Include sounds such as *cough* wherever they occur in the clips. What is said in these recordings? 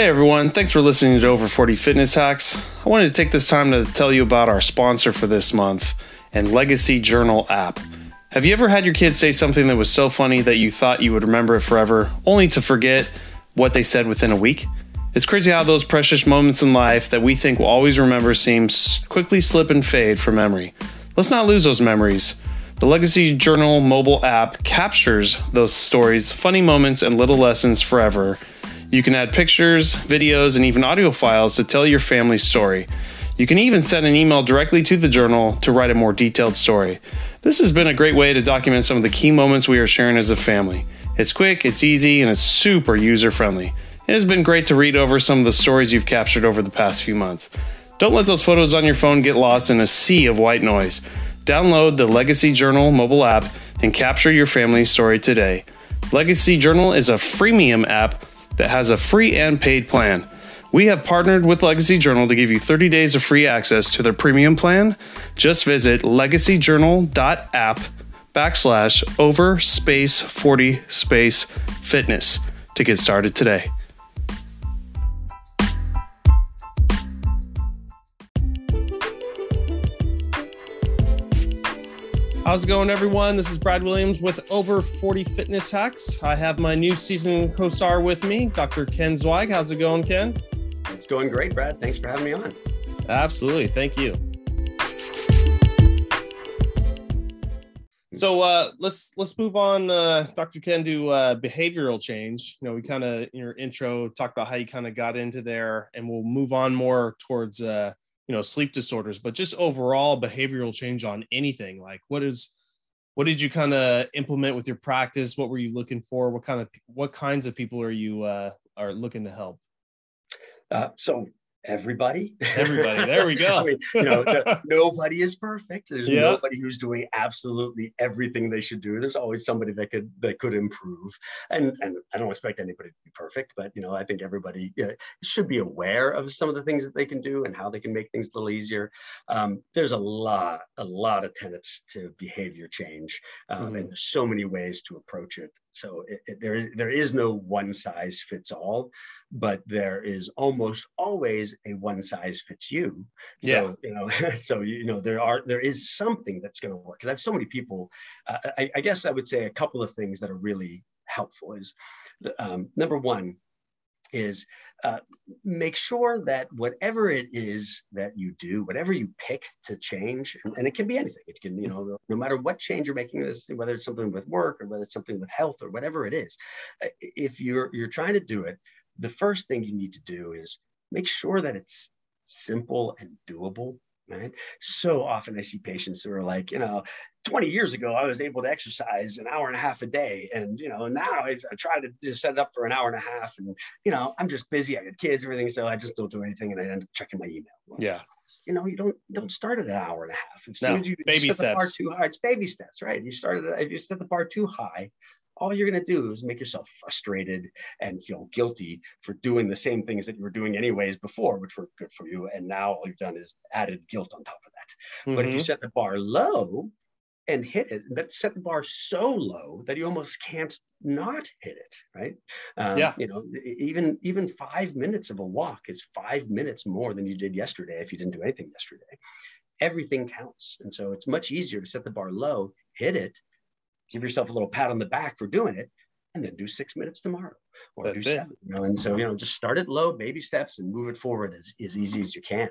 Hey everyone, thanks for listening to Over 40 Fitness Hacks. I wanted to take this time to tell you about our sponsor for this month and Legacy Journal app. Have you ever had your kids say something that was so funny that you thought you would remember it forever, only to forget what they said within a week? It's crazy how those precious moments in life that we think we'll always remember seem quickly slip and fade from memory. Let's not lose those memories. The Legacy Journal mobile app captures those stories, funny moments, and little lessons forever you can add pictures, videos, and even audio files to tell your family's story. You can even send an email directly to the journal to write a more detailed story. This has been a great way to document some of the key moments we are sharing as a family. It's quick, it's easy, and it's super user friendly. It has been great to read over some of the stories you've captured over the past few months. Don't let those photos on your phone get lost in a sea of white noise. Download the Legacy Journal mobile app and capture your family's story today. Legacy Journal is a freemium app that has a free and paid plan. We have partnered with Legacy Journal to give you 30 days of free access to their premium plan. Just visit legacyjournal.app backslash over space 40 space fitness to get started today. How's it going, everyone? This is Brad Williams with Over 40 Fitness Hacks. I have my new season co star with me, Dr. Ken Zweig. How's it going, Ken? It's going great, Brad. Thanks for having me on. Absolutely. Thank you. So uh, let's let's move on, uh, Dr. Ken, to uh, behavioral change. You know, we kind of in your intro talked about how you kind of got into there, and we'll move on more towards uh, you know sleep disorders but just overall behavioral change on anything. Like what is what did you kind of implement with your practice? What were you looking for? What kind of what kinds of people are you uh are looking to help? Uh, so everybody? Everybody. There we *laughs* go. I mean, you know *laughs* nobody is perfect. There's yeah. nobody who's doing absolutely everything they should do. There's always somebody that could that could improve. And and i don't expect anybody to be perfect but you know i think everybody uh, should be aware of some of the things that they can do and how they can make things a little easier. Um, there's a lot a lot of tenets to behavior change um, mm-hmm. and there's so many ways to approach it so it, it, there, is, there is no one size fits all, but there is almost always a one size fits you. So, yeah. you know, *laughs* so, you know, there are, there is something that's going to work. Cause I have so many people, uh, I, I, guess I would say a couple of things that are really helpful is um, number one is uh, make sure that whatever it is that you do, whatever you pick to change, and, and, it can be anything. It can, you know, no matter what change you're making, this whether it's something with work or whether it's something with health or whatever it is. Uh, if you're you're trying to do it, the first thing you need to do is make sure that it's simple and doable right? So often I see patients who are like, you know, 20 years ago, I was able to exercise an hour and a half a day. And, you know, now I, I try to just set it up for an hour and a half. And, you know, I'm just busy. I got kids, everything. So I just don't do anything. And I end up checking my email. Well, yeah. You know, you don't don't start at an hour and a half. As no, you baby set steps. the bar too high, it's baby steps, right? You started if you set the bar too high, all you're going to do is make yourself frustrated and feel guilty for doing the same things that you were doing anyways before, which were good for you. And now all you've done is added guilt on top of that. Mm-hmm. But if you mm-hmm. set the bar low and hit it, but set the bar so low that you almost can't not hit it, right? Um, yeah. You know, even even five minutes of a walk is five minutes more than you did yesterday if you didn't do anything yesterday. Everything counts, and so it's much easier to set the bar low, hit it, give yourself a little pat on the back for doing it, and then do six minutes tomorrow or That's do seven. You know, and so you know, just start it low, baby steps, and move it forward as, as easy as you can.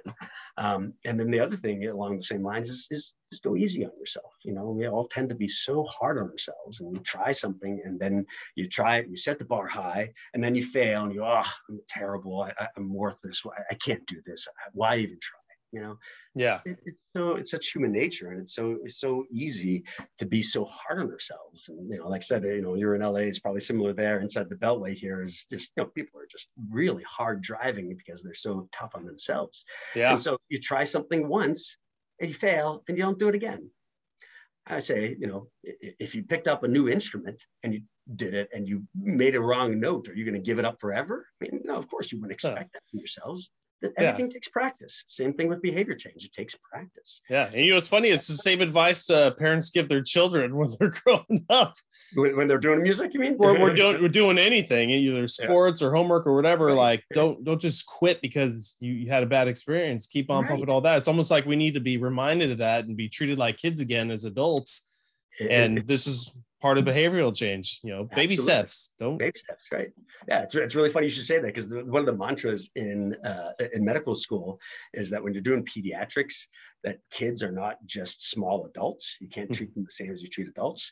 Um, and then the other thing along the same lines is, is is go easy on yourself. You know, we all tend to be so hard on ourselves, and we try something, and then you try it, you set the bar high, and then you fail, and you, oh, I'm terrible. I, am worthless. I, I can't do this. Why even try? You know? Yeah. It, it's so it's such human nature and it's so it's so easy to be so hard on ourselves and you know like i said you know you're in la it's probably similar there inside the beltway here is just you know people are just really hard driving because they're so tough on themselves. Yeah. And so you try something once and you fail and you don't do it again. I say you know if you picked up a new instrument and you did it and you made a wrong note are you going to give it up forever? I mean no of course you wouldn't expect that from yourselves everything yeah. takes practice. Same thing with behavior change. It takes practice. Yeah. And you know, what's funny. It's the same advice uh, parents give their children *laughs* when they're growing up. When, when they're doing music, you mean? Or *laughs* we're doing, we're doing anything, either sports yeah. or homework or whatever. Right. Like, don't, don't just quit because you, you had a bad experience. Keep on right. pumping all that. It's almost like we need to be reminded of that and be treated like kids again as adults. and this is part of behavioral change you know baby Absolutely. steps don't baby steps right yeah it's, it's really funny you should say that because one of the mantras in uh, in medical school is that when you're doing pediatrics that kids are not just small adults you can't hmm. treat them the same as you treat adults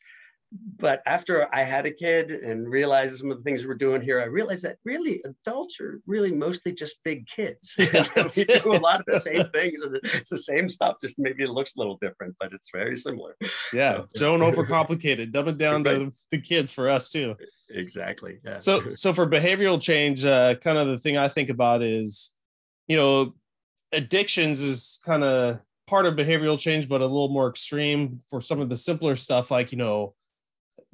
but after I had a kid and realized some of the things we're doing here, I realized that really adults are really mostly just big kids. *laughs* We do a *laughs* lot of the same things, it's the same stuff. Just maybe it looks a little different, but it's very similar. Yeah, don't *laughs* overcomplicate it. Dumb it down right. to the kids for us too. Exactly. Yeah. So, so for behavioral change, uh, kind of the thing I think about is, you know, addictions is kind of part of behavioral change, but a little more extreme for some of the simpler stuff, like you know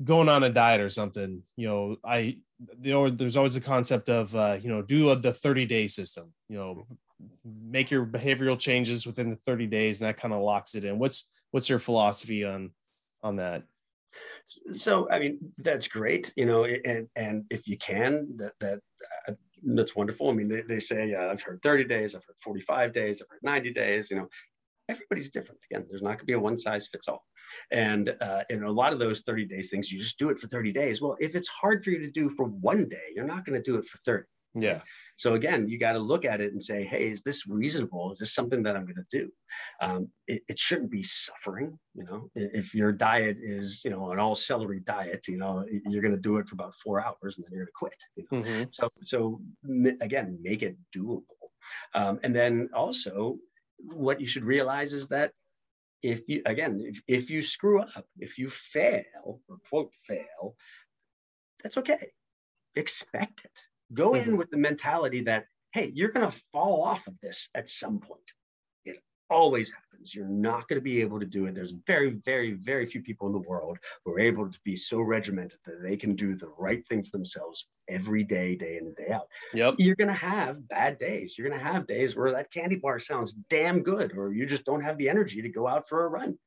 going on a diet or something, you know, I there's always a concept of uh, you know do the 30 day system. You know, make your behavioral changes within the 30 days, and that kind of locks it in. What's what's your philosophy on on that? So I mean that's great, you know, and and if you can, that that uh, that's wonderful. I mean, they, they say uh, I've heard 30 days, I've heard 45 days, I've heard 90 days. You know, everybody's different. Again, there's not going to be a one size fits all. And uh, in a lot of those 30 days things, you just do it for 30 days. Well, if it's hard for you to do for one day, you're not going to do it for 30. Yeah. So again, you got to look at it and say, hey, is this reasonable? Is this something that I'm going to do? Um, it, it, shouldn't be suffering. You know, if your diet is, you know, an all celery diet, you know, you're going to do it for about four hours and then you're going to quit. You know? mm-hmm. So, so again, make it doable. Um, and then also what you should realize is that if you again if, if you screw up if you fail or quote fail that's okay. Expect it. Go mm-hmm. in with the mentality that hey you're going to fall off of this at some point always happens. You're not going to be able to do it. There's very, very, very few people in the world who are able to be so regimented that they can do the right thing for themselves every day, day in and day out. Yep. You're going to have bad days. You're going to have days where that candy bar sounds damn good, or you just don't have the energy to go out for a run.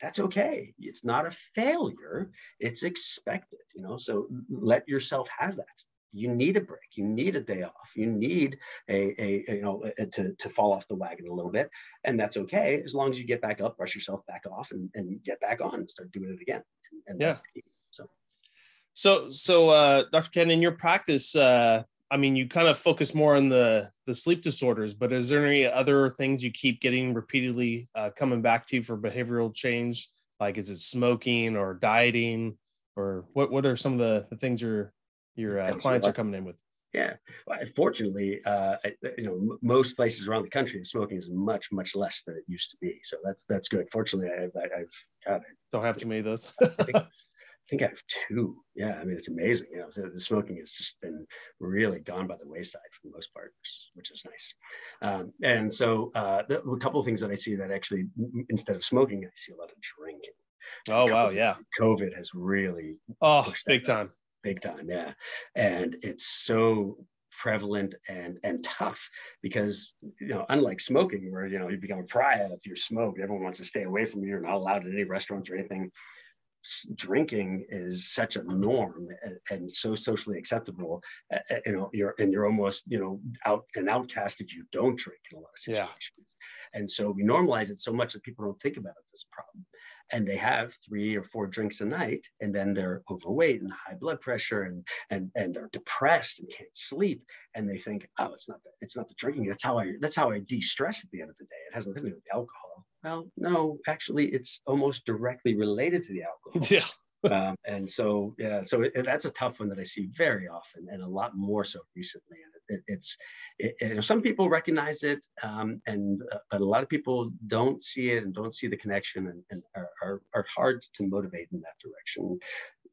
That's okay. It's not a failure. It's expected, you know. So let yourself have that you need a break. You need a day off. You need a, a, a you know a, to, to fall off the wagon a little bit and that's okay as long as you get back up brush yourself back off and, and get back on and start doing it again. And yeah. so. So so uh dr ken in your practice uh i mean you kind of focus more on the the sleep disorders but is there any other things you keep getting repeatedly uh, coming back to you for behavioral change? Like is it smoking or dieting or what what are some of the, the things you're your uh, clients are coming in with? Yeah, well, fortunately, uh, you know, most places around the country, smoking is much, much less than it used to be. So that's that's good. Fortunately, I've, I've got it. Don't have too many of those. I, think, *laughs* I think I have two. Yeah, I mean, it's amazing. You know, the smoking has just been really gone by the wayside for the most part, which, which is nice. Um, and so, uh, the, a couple of things that I see that actually, instead of smoking, I see a lot of drinking. Oh wow, yeah. COVID has really oh big time big time yeah. And it's so prevalent and and tough because you know unlike smoking where you know you become a pariah if you're smoked everyone wants to stay away from you you're not allowed in any restaurants or anything. Drinking is such a norm and, and so socially acceptable uh, you know you're and you're almost you know out an outcast if you don't drink in a lot of situations. Yeah. and so we normalize it so much that people don't think about this problem and they have three or four drinks a night and then they're overweight and high blood pressure and and and are depressed and can't sleep and they think oh it's not the, it's not the drinking that's how i that's how i de-stress at the end of the day. It has nothing to do with the alcohol. Well no actually it's almost directly related to the alcohol. *laughs* Yeah. Um, and so yeah so it, that's a tough one that i see very often and a lot more so recently it, it's it, some people recognize it um, and uh, but a lot of people don't see it and don't see the connection and, and are, are, are, hard to motivate in that direction.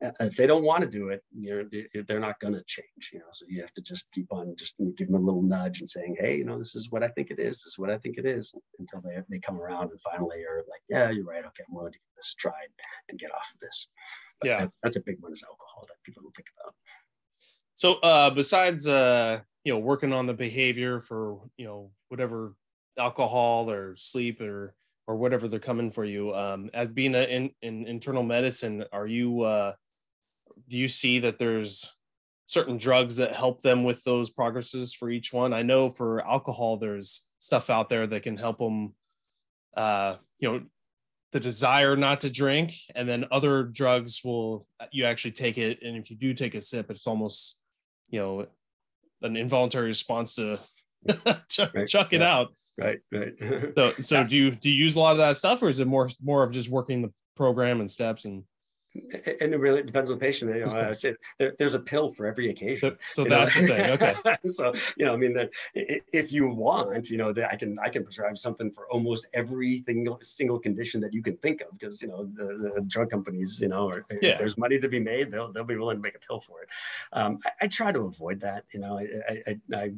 Uh, if they don't want to do it you're, they're not going to change you know so you have to just keep on just give them a little nudge and saying hey you know this is what i think it is this is what i think it is until they, they come around and finally are like yeah you're right okay i'm willing to give this a try and get off of this. But yeah. that's, that's a big one is alcohol that people don't think about So uh, besides uh, you know working on the behavior for you know whatever alcohol or sleep or or whatever they're coming for you, um, as being a, in, in internal medicine, are you uh, do you see that there's certain drugs that help them with those progresses for each one? I know for alcohol, there's stuff out there that can help them, uh, you know, the desire not to drink, and then other drugs will you actually take it, and if you do take a sip, it's almost you know an involuntary response to *laughs* chuck, right. chuck it yeah. out. Right, right. *laughs* so, so yeah. do you do you use a lot of that stuff, or is it more more of just working the program and steps and? And it really depends on the patient. You know, I say there, there's a pill for every occasion. So, so that's know? the thing. Okay. *laughs* so you know, I mean, the, if you want, you know, I can I can prescribe something for almost every single single condition that you can think of, because you know the, the drug companies, you know, are, yeah. if there's money to be made, they'll they'll be willing to make a pill for it. Um, I, I, try to avoid that. You know, I, I I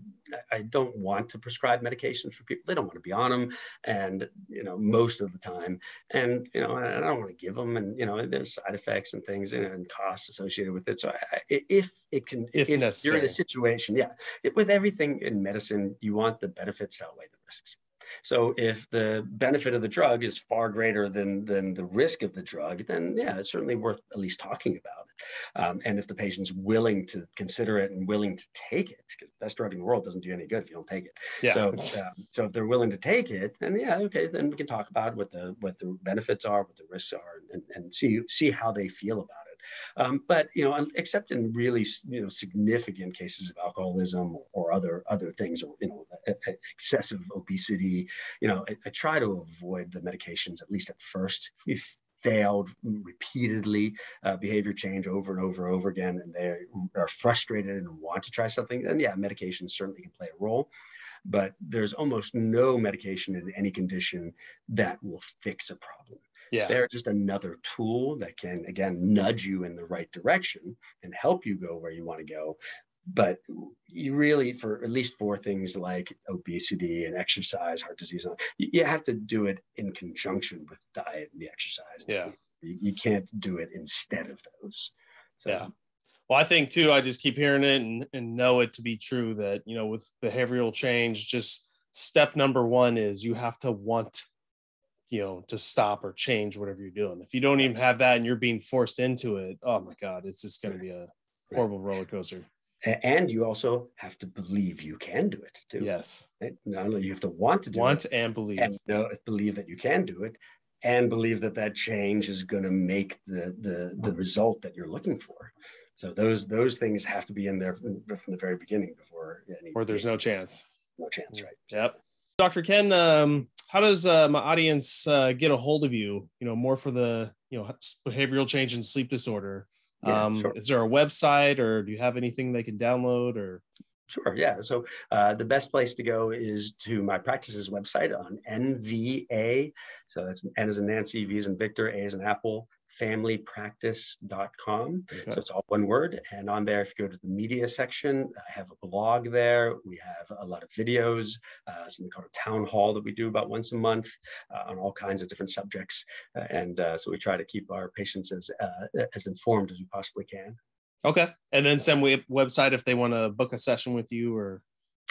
I don't want to prescribe medications for people. They don't want to be on them, and you know, most of the time, and you know, I don't want to give them, and you know, there's side effects effects and things and costs associated with it. So I, if it can, if, if you're in a situation, yeah, it, with everything in medicine, you want the benefits to outweigh the risks. So if the benefit of the drug is far greater than than the risk of the drug, then yeah, it's certainly worth at least talking about it. Um, and if the patient's willing to consider it and willing to take it, because the best drug in the world doesn't do any good if you don't take it. Yeah. So um, so if they're willing to take it, then yeah, okay, then we can talk about what the what the benefits are, what the risks are, and, and see see how they feel about it. Um, but you know, except in really you know significant cases of alcoholism or other other things, or you know, excessive obesity, you know, I, I try to avoid the medications at least at first. If failed repeatedly uh, behavior change over and over and over again and they are frustrated and want to try something then yeah medication certainly can play a role but there's almost no medication in any condition that will fix a problem yeah. They're just another tool that can, again, nudge you in the right direction and help you go where you want to go. But you really, for at least for things like obesity and exercise, heart disease, you have to do it in conjunction with diet and the exercise. yeah. You, can't do it instead of those. So, yeah. Well, I think too, I just keep hearing it and, and know it to be true that, you know, with behavioral change, just step number one is you have to want you know to stop or change whatever you're doing. If you don't even have that and you're being forced into it oh my god it's just going to be a horrible roller coaster. And you also have to believe you can do it too. Yes. Not only you have to want to do it. want it. and believe. And know, believe that you can do it and believe that that change is going to make the the the result that you're looking for. So those those things have to be in there from, from the very beginning before any or there's no chance. No chance mm. right. Yep Dr. Ken, um, how does uh, my audience uh, get a hold of you? You know, more for the you know behavioral change and sleep disorder. Yeah, um, sure. Is there a website, or do you have anything they can download? Or Sure. Yeah. So uh, the best place to go is to my practice's website on NVA. So that's N as in Nancy, V as in Victor, A as in Apple, familypractice.com. Okay. So it's all one word. And on there, if you go to the media section, I have a blog there. We have a lot of videos, uh, something called a town hall that we do about once a month uh, on all kinds of different subjects. Uh, and uh, so we try to keep our patients as, uh, as informed as we possibly can. Okay. And then send we website if they want to book a session with you or.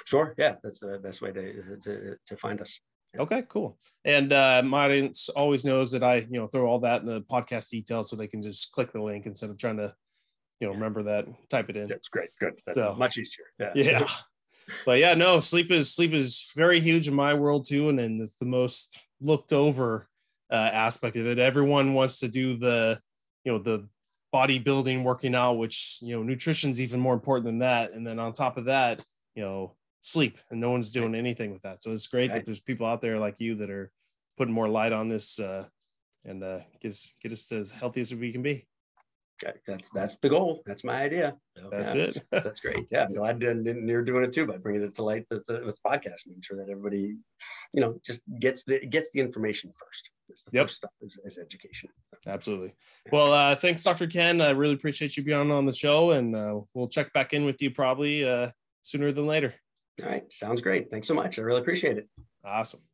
Sure. Yeah. That's the best way to, to, to find us. Okay, cool. And uh, my audience always knows that I, you know, throw all that in the podcast details so they can just click the link instead of trying to, you know, remember that, type it in. That's great. Good. That's so much easier. Yeah. *laughs* Yeah. but yeah, no, sleep is sleep is very huge in my world too, and then it's the most looked over uh, aspect of it. Everyone wants to do the, you know, the bodybuilding, working out, which you know, nutrition's even more important than that. And then on top of that, you know, sleep and no one's doing anything with that. So it's great right. that there's people out there like you that are putting more light on this uh, and uh, get us get us as healthy as we can be. That's that's the goal. That's my idea. That's yeah. it. *laughs* That's great. Yeah i'm glad you're doing it too by bringing it to light with the with podcast making sure that everybody you know just gets the gets the information first. That's the yep. first stuff is, is education. Absolutely. Well uh thanks dr ken. I really appreciate you being on the show and uh, we'll check back in with you probably uh sooner than later all right. Sounds great. Thanks so much. I really appreciate it. Awesome.